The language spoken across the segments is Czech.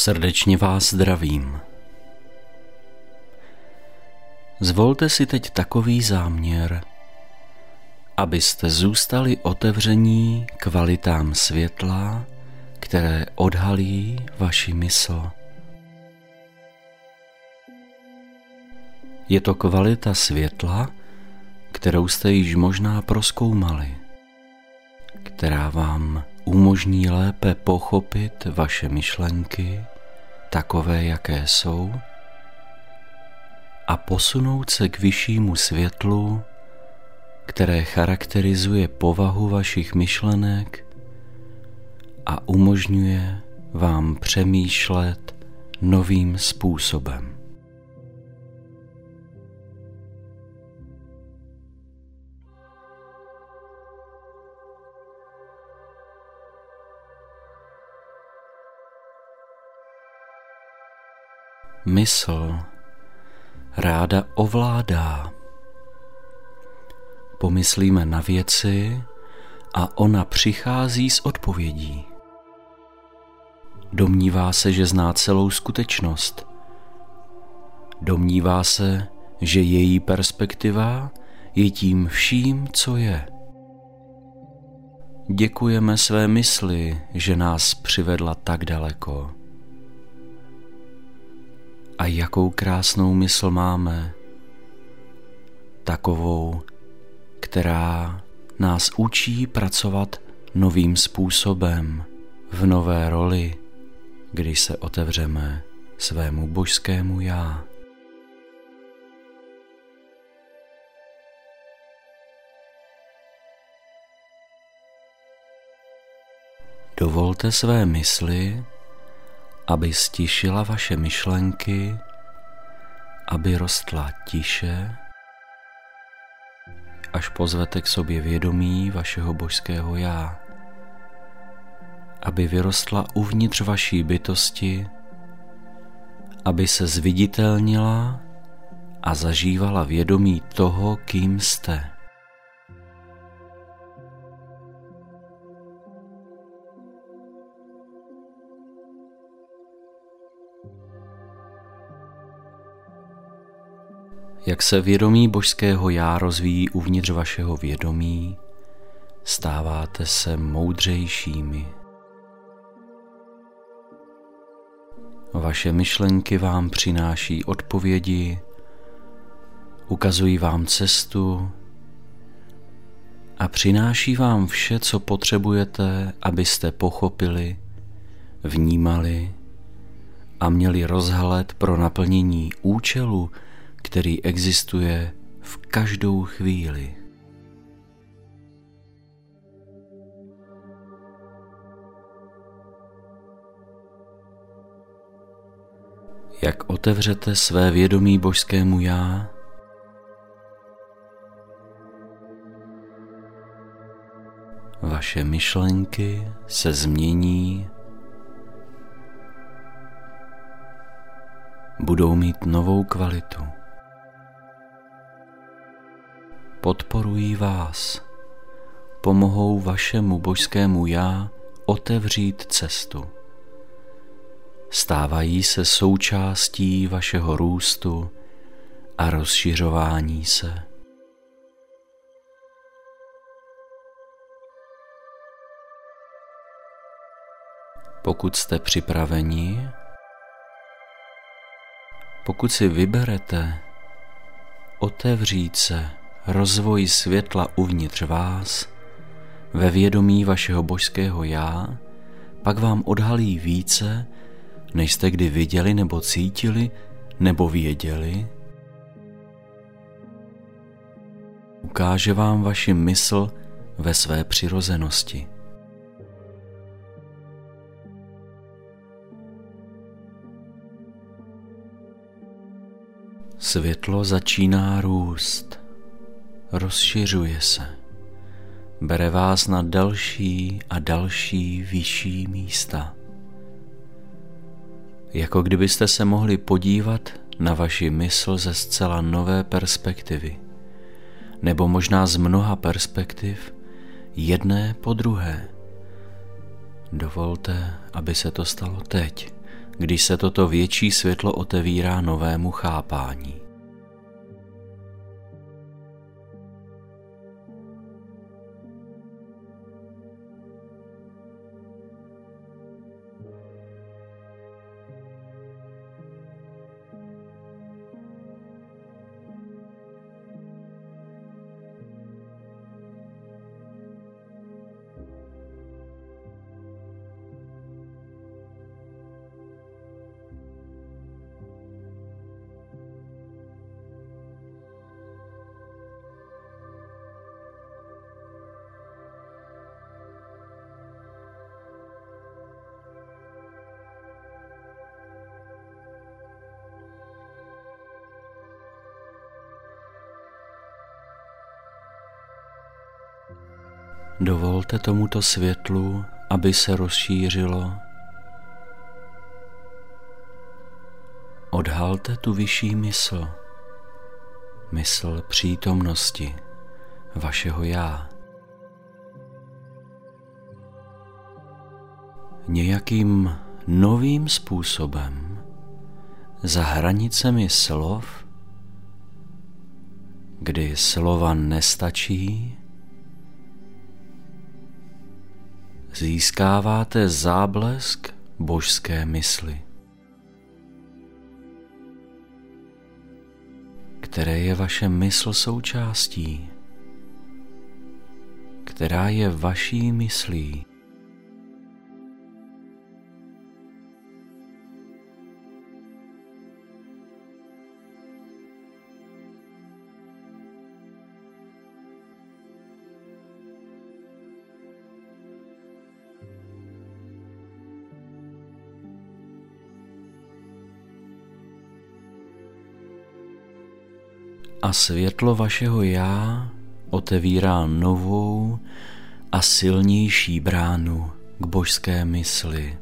Srdečně vás zdravím. Zvolte si teď takový záměr, abyste zůstali otevření kvalitám světla, které odhalí vaši mysl. Je to kvalita světla, kterou jste již možná proskoumali, která vám umožní lépe pochopit vaše myšlenky, takové, jaké jsou, a posunout se k vyššímu světlu, které charakterizuje povahu vašich myšlenek a umožňuje vám přemýšlet novým způsobem. Mysl ráda ovládá. Pomyslíme na věci a ona přichází s odpovědí. Domnívá se, že zná celou skutečnost. Domnívá se, že její perspektiva je tím vším, co je. Děkujeme své mysli, že nás přivedla tak daleko. A jakou krásnou mysl máme. Takovou, která nás učí pracovat novým způsobem, v nové roli, když se otevřeme svému božskému já. Dovolte své mysli, aby stišila vaše myšlenky, aby rostla tiše, až pozvete k sobě vědomí vašeho božského já, aby vyrostla uvnitř vaší bytosti, aby se zviditelnila a zažívala vědomí toho, kým jste. Jak se vědomí božského já rozvíjí uvnitř vašeho vědomí, stáváte se moudřejšími. Vaše myšlenky vám přináší odpovědi, ukazují vám cestu a přináší vám vše, co potřebujete, abyste pochopili, vnímali a měli rozhled pro naplnění účelu, který existuje v každou chvíli. Jak otevřete své vědomí božskému já, vaše myšlenky se změní, budou mít novou kvalitu podporují vás, pomohou vašemu božskému já otevřít cestu. Stávají se součástí vašeho růstu a rozšiřování se. Pokud jste připraveni, pokud si vyberete otevřít se rozvoj světla uvnitř vás, ve vědomí vašeho božského já, pak vám odhalí více, než jste kdy viděli nebo cítili nebo věděli. Ukáže vám vaši mysl ve své přirozenosti. Světlo začíná růst rozšiřuje se, bere vás na další a další vyšší místa. Jako kdybyste se mohli podívat na vaši mysl ze zcela nové perspektivy, nebo možná z mnoha perspektiv, jedné po druhé. Dovolte, aby se to stalo teď, když se toto větší světlo otevírá novému chápání. Dovolte tomuto světlu, aby se rozšířilo. Odhalte tu vyšší mysl, mysl přítomnosti vašeho já. Nějakým novým způsobem za hranicemi slov, kdy slova nestačí, získáváte záblesk božské mysli, které je vaše mysl součástí, která je vaší myslí. A světlo vašeho já otevírá novou a silnější bránu k božské mysli,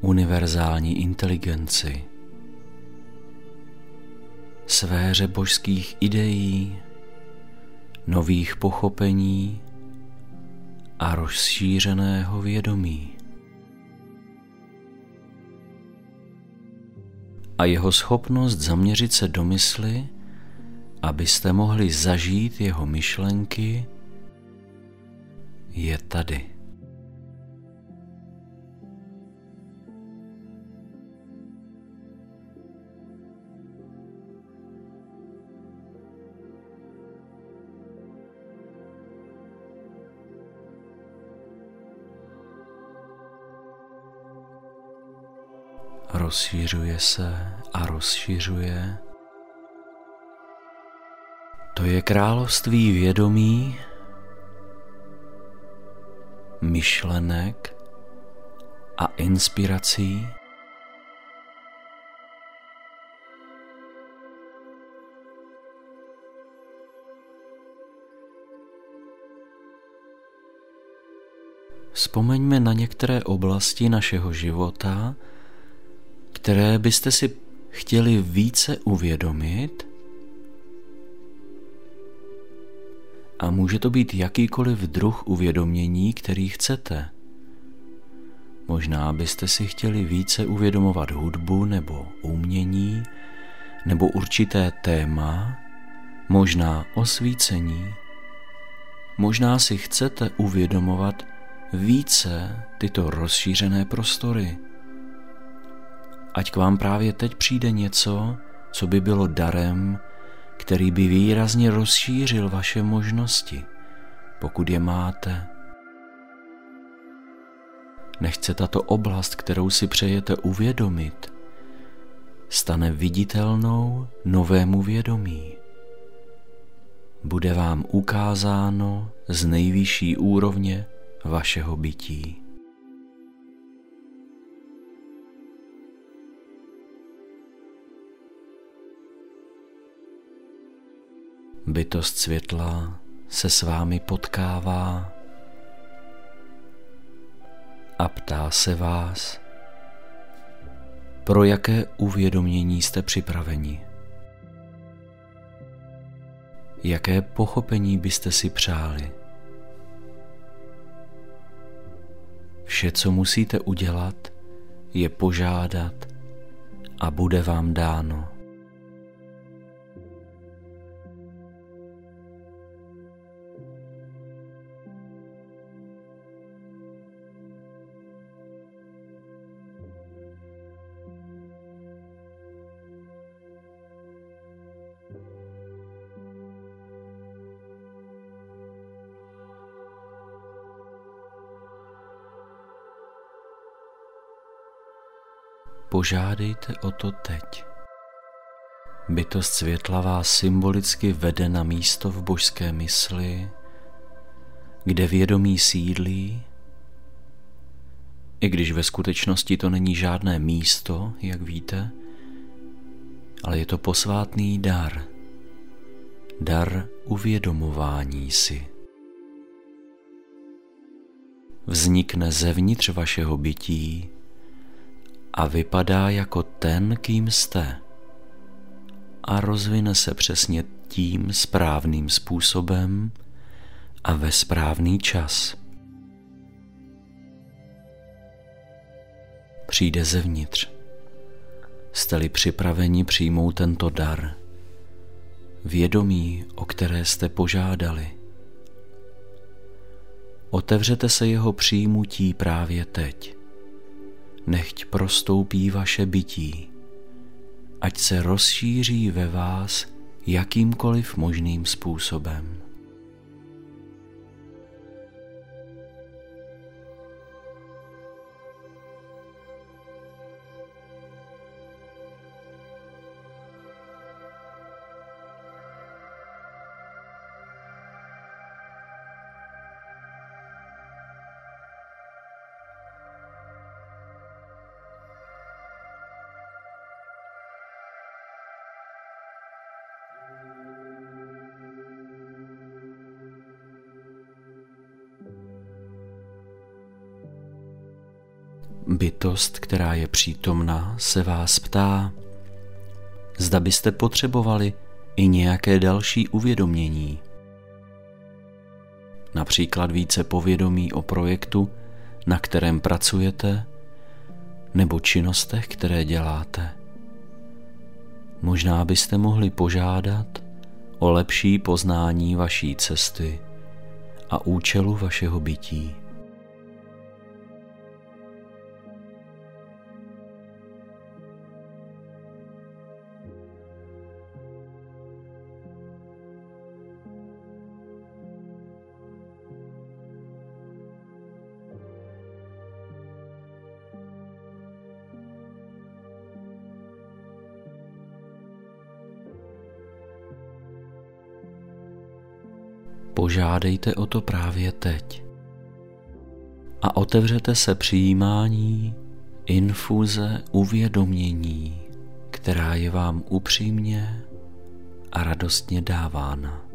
univerzální inteligenci, sféře božských ideí, nových pochopení a rozšířeného vědomí. A jeho schopnost zaměřit se do mysli, abyste mohli zažít jeho myšlenky, je tady. Rozšířuje se a rozšiřuje. To je království vědomí, myšlenek a inspirací. Vzpomeňme na některé oblasti našeho života, které byste si chtěli více uvědomit. A může to být jakýkoliv druh uvědomění, který chcete. Možná byste si chtěli více uvědomovat hudbu nebo umění, nebo určité téma, možná osvícení. Možná si chcete uvědomovat více tyto rozšířené prostory ať k vám právě teď přijde něco, co by bylo darem, který by výrazně rozšířil vaše možnosti, pokud je máte. Nechce tato oblast, kterou si přejete uvědomit, stane viditelnou novému vědomí. Bude vám ukázáno z nejvyšší úrovně vašeho bytí. Bytost světla se s vámi potkává a ptá se vás, pro jaké uvědomění jste připraveni. Jaké pochopení byste si přáli? Vše, co musíte udělat, je požádat a bude vám dáno. Požádejte o to teď. Bytost světla vás symbolicky vede na místo v božské mysli, kde vědomí sídlí, i když ve skutečnosti to není žádné místo, jak víte, ale je to posvátný dar, dar uvědomování si. Vznikne zevnitř vašeho bytí a vypadá jako ten, kým jste. A rozvine se přesně tím správným způsobem a ve správný čas. Přijde zevnitř. Jste-li připraveni přijmout tento dar, vědomí, o které jste požádali. Otevřete se jeho přijmutí právě teď nechť prostoupí vaše bytí, ať se rozšíří ve vás jakýmkoliv možným způsobem. Bytost, která je přítomná, se vás ptá, zda byste potřebovali i nějaké další uvědomění. Například více povědomí o projektu, na kterém pracujete, nebo činnostech, které děláte. Možná byste mohli požádat o lepší poznání vaší cesty a účelu vašeho bytí. Požádejte o to právě teď. A otevřete se přijímání infuze uvědomění, která je vám upřímně a radostně dávána.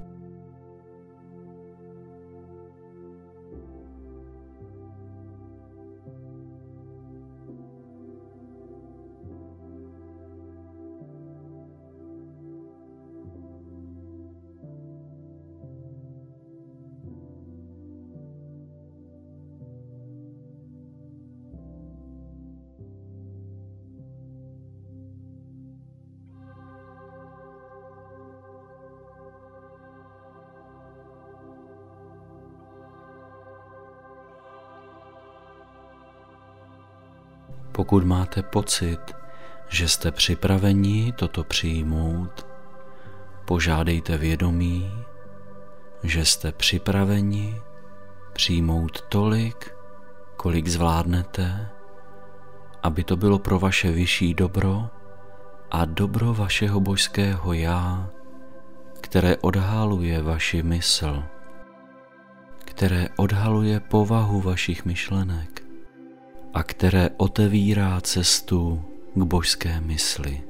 Pokud máte pocit, že jste připraveni toto přijmout, požádejte vědomí, že jste připraveni přijmout tolik, kolik zvládnete, aby to bylo pro vaše vyšší dobro a dobro vašeho božského já, které odhaluje vaši mysl, které odhaluje povahu vašich myšlenek a které otevírá cestu k božské mysli.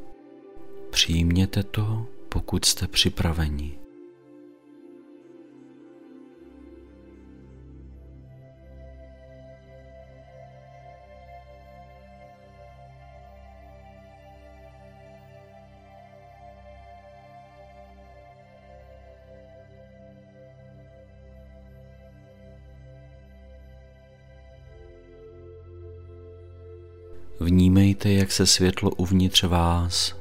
Přijměte to, pokud jste připraveni. Vnímejte, jak se světlo uvnitř vás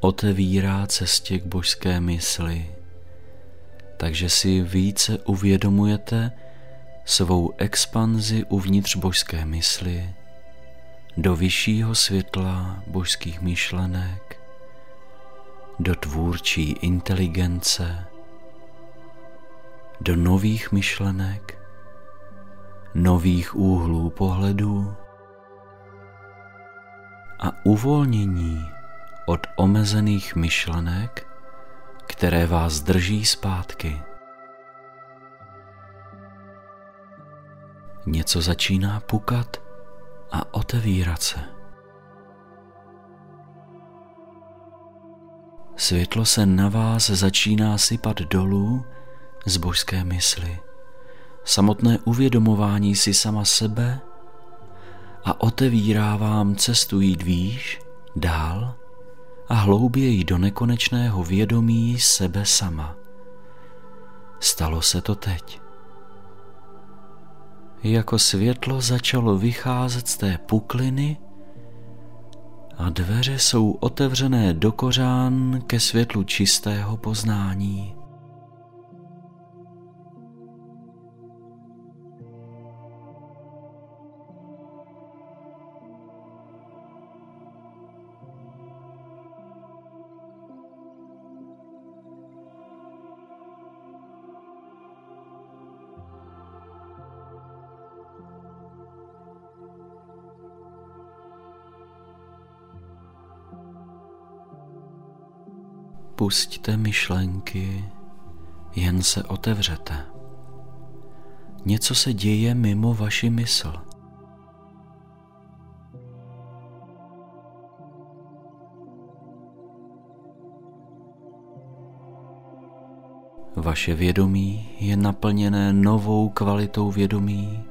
otevírá cestě k božské mysli, takže si více uvědomujete svou expanzi uvnitř božské mysli do vyššího světla božských myšlenek, do tvůrčí inteligence, do nových myšlenek, nových úhlů pohledu a uvolnění od omezených myšlenek, které vás drží zpátky. Něco začíná pukat a otevírat se. Světlo se na vás začíná sypat dolů z božské mysli. Samotné uvědomování si sama sebe a otevírá vám cestu jít výš, dál a hlouběji do nekonečného vědomí sebe sama. Stalo se to teď. Jako světlo začalo vycházet z té pukliny a dveře jsou otevřené do kořán ke světlu čistého poznání. Pusťte myšlenky, jen se otevřete. Něco se děje mimo vaši mysl. Vaše vědomí je naplněné novou kvalitou vědomí,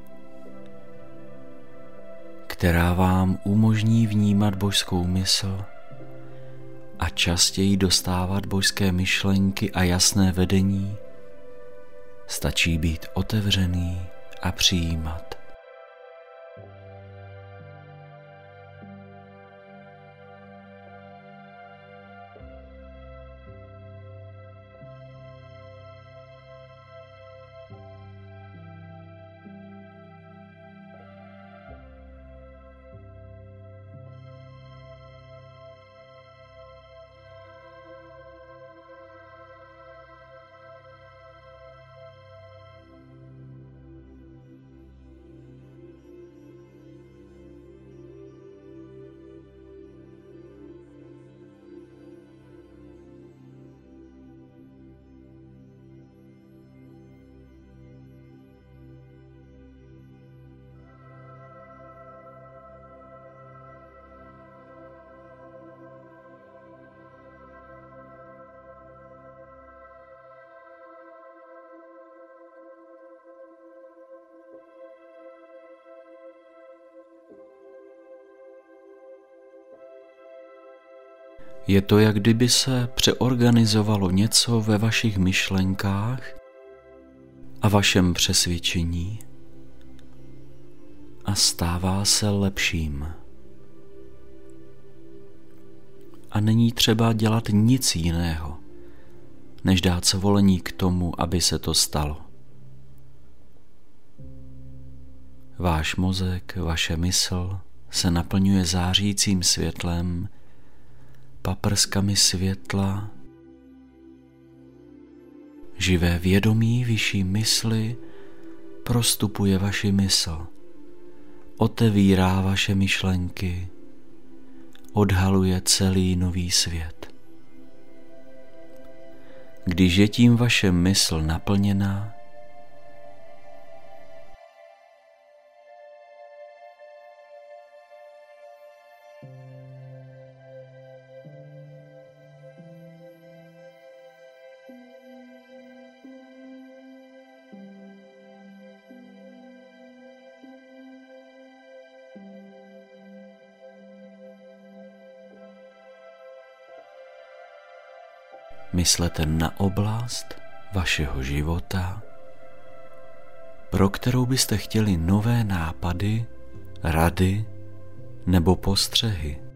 která vám umožní vnímat božskou mysl a častěji dostávat božské myšlenky a jasné vedení, stačí být otevřený a přijímat. Je to, jak kdyby se přeorganizovalo něco ve vašich myšlenkách a vašem přesvědčení a stává se lepším. A není třeba dělat nic jiného, než dát svolení k tomu, aby se to stalo. Váš mozek, vaše mysl se naplňuje zářícím světlem, paprskami světla, živé vědomí vyšší mysli prostupuje vaši mysl, otevírá vaše myšlenky, odhaluje celý nový svět. Když je tím vaše mysl naplněná, myslete na oblast vašeho života, pro kterou byste chtěli nové nápady, rady nebo postřehy.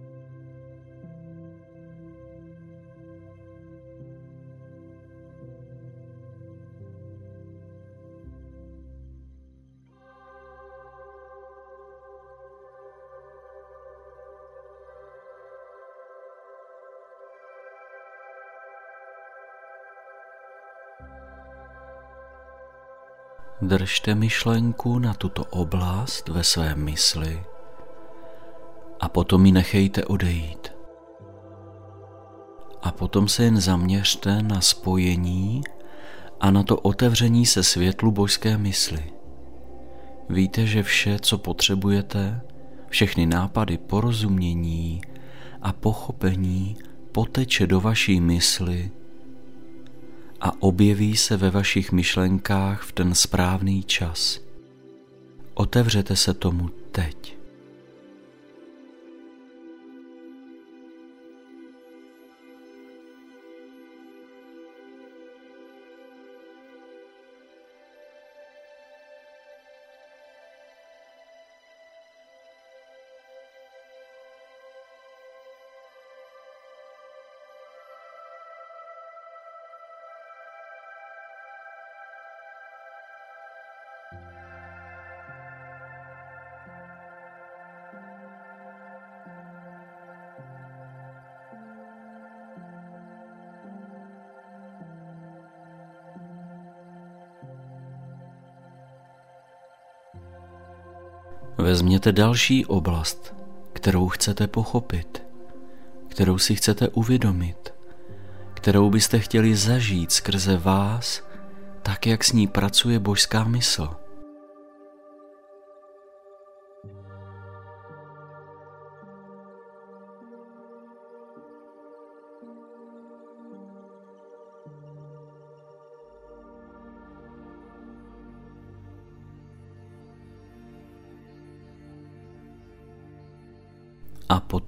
Držte myšlenku na tuto oblast ve své mysli a potom ji nechejte odejít. A potom se jen zaměřte na spojení a na to otevření se světlu božské mysli. Víte, že vše, co potřebujete, všechny nápady porozumění a pochopení poteče do vaší mysli a objeví se ve vašich myšlenkách v ten správný čas. Otevřete se tomu teď. Vezměte další oblast, kterou chcete pochopit, kterou si chcete uvědomit, kterou byste chtěli zažít skrze vás, tak jak s ní pracuje božská mysl.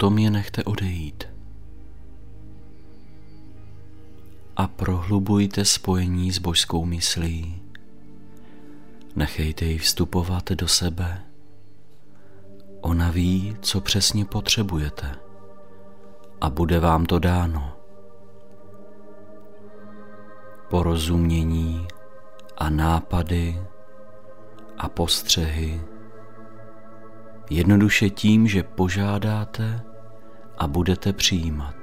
Potom je nechte odejít. A prohlubujte spojení s božskou myslí. Nechejte ji vstupovat do sebe. Ona ví, co přesně potřebujete a bude vám to dáno. Porozumění a nápady a postřehy jednoduše tím, že požádáte a budete přijímat.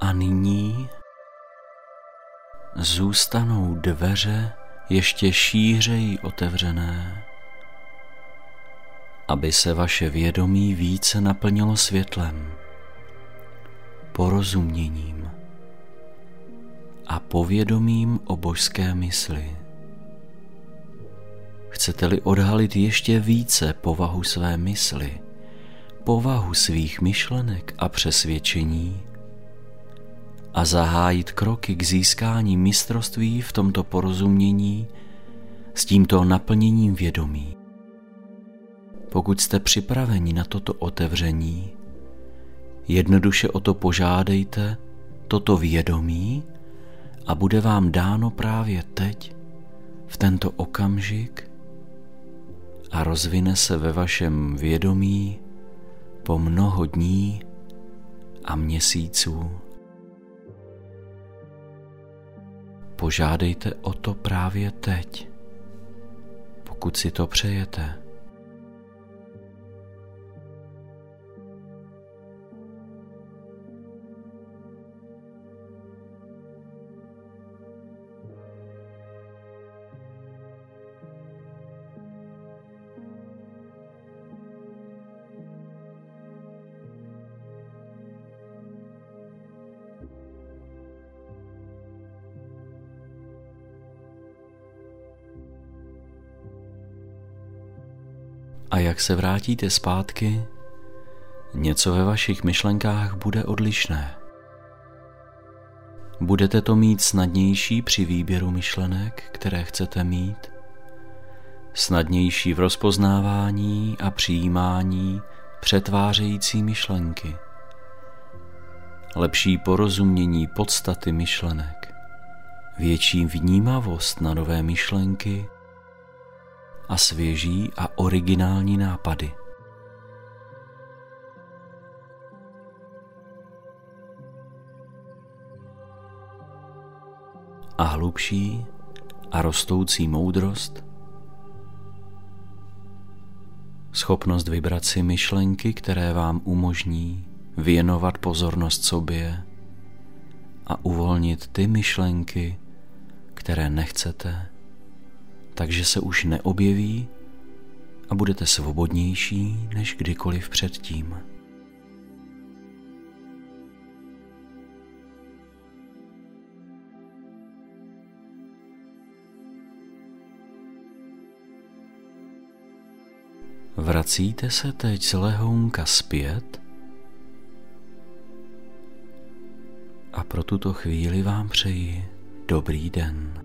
A nyní zůstanou dveře ještě šířeji otevřené, aby se vaše vědomí více naplnilo světlem, porozuměním a povědomím o božské mysli. Chcete-li odhalit ještě více povahu své mysli, povahu svých myšlenek a přesvědčení, a zahájit kroky k získání mistrovství v tomto porozumění s tímto naplněním vědomí. Pokud jste připraveni na toto otevření, jednoduše o to požádejte, toto vědomí a bude vám dáno právě teď, v tento okamžik a rozvine se ve vašem vědomí po mnoho dní a měsíců. Požádejte o to právě teď, pokud si to přejete. A jak se vrátíte zpátky, něco ve vašich myšlenkách bude odlišné. Budete to mít snadnější při výběru myšlenek, které chcete mít, snadnější v rozpoznávání a přijímání přetvářející myšlenky, lepší porozumění podstaty myšlenek, větší vnímavost na nové myšlenky a svěží a originální nápady. a hlubší a rostoucí moudrost, schopnost vybrat si myšlenky, které vám umožní věnovat pozornost sobě a uvolnit ty myšlenky, které nechcete, takže se už neobjeví a budete svobodnější než kdykoliv předtím. Vracíte se teď z lehounka zpět a pro tuto chvíli vám přeji dobrý den.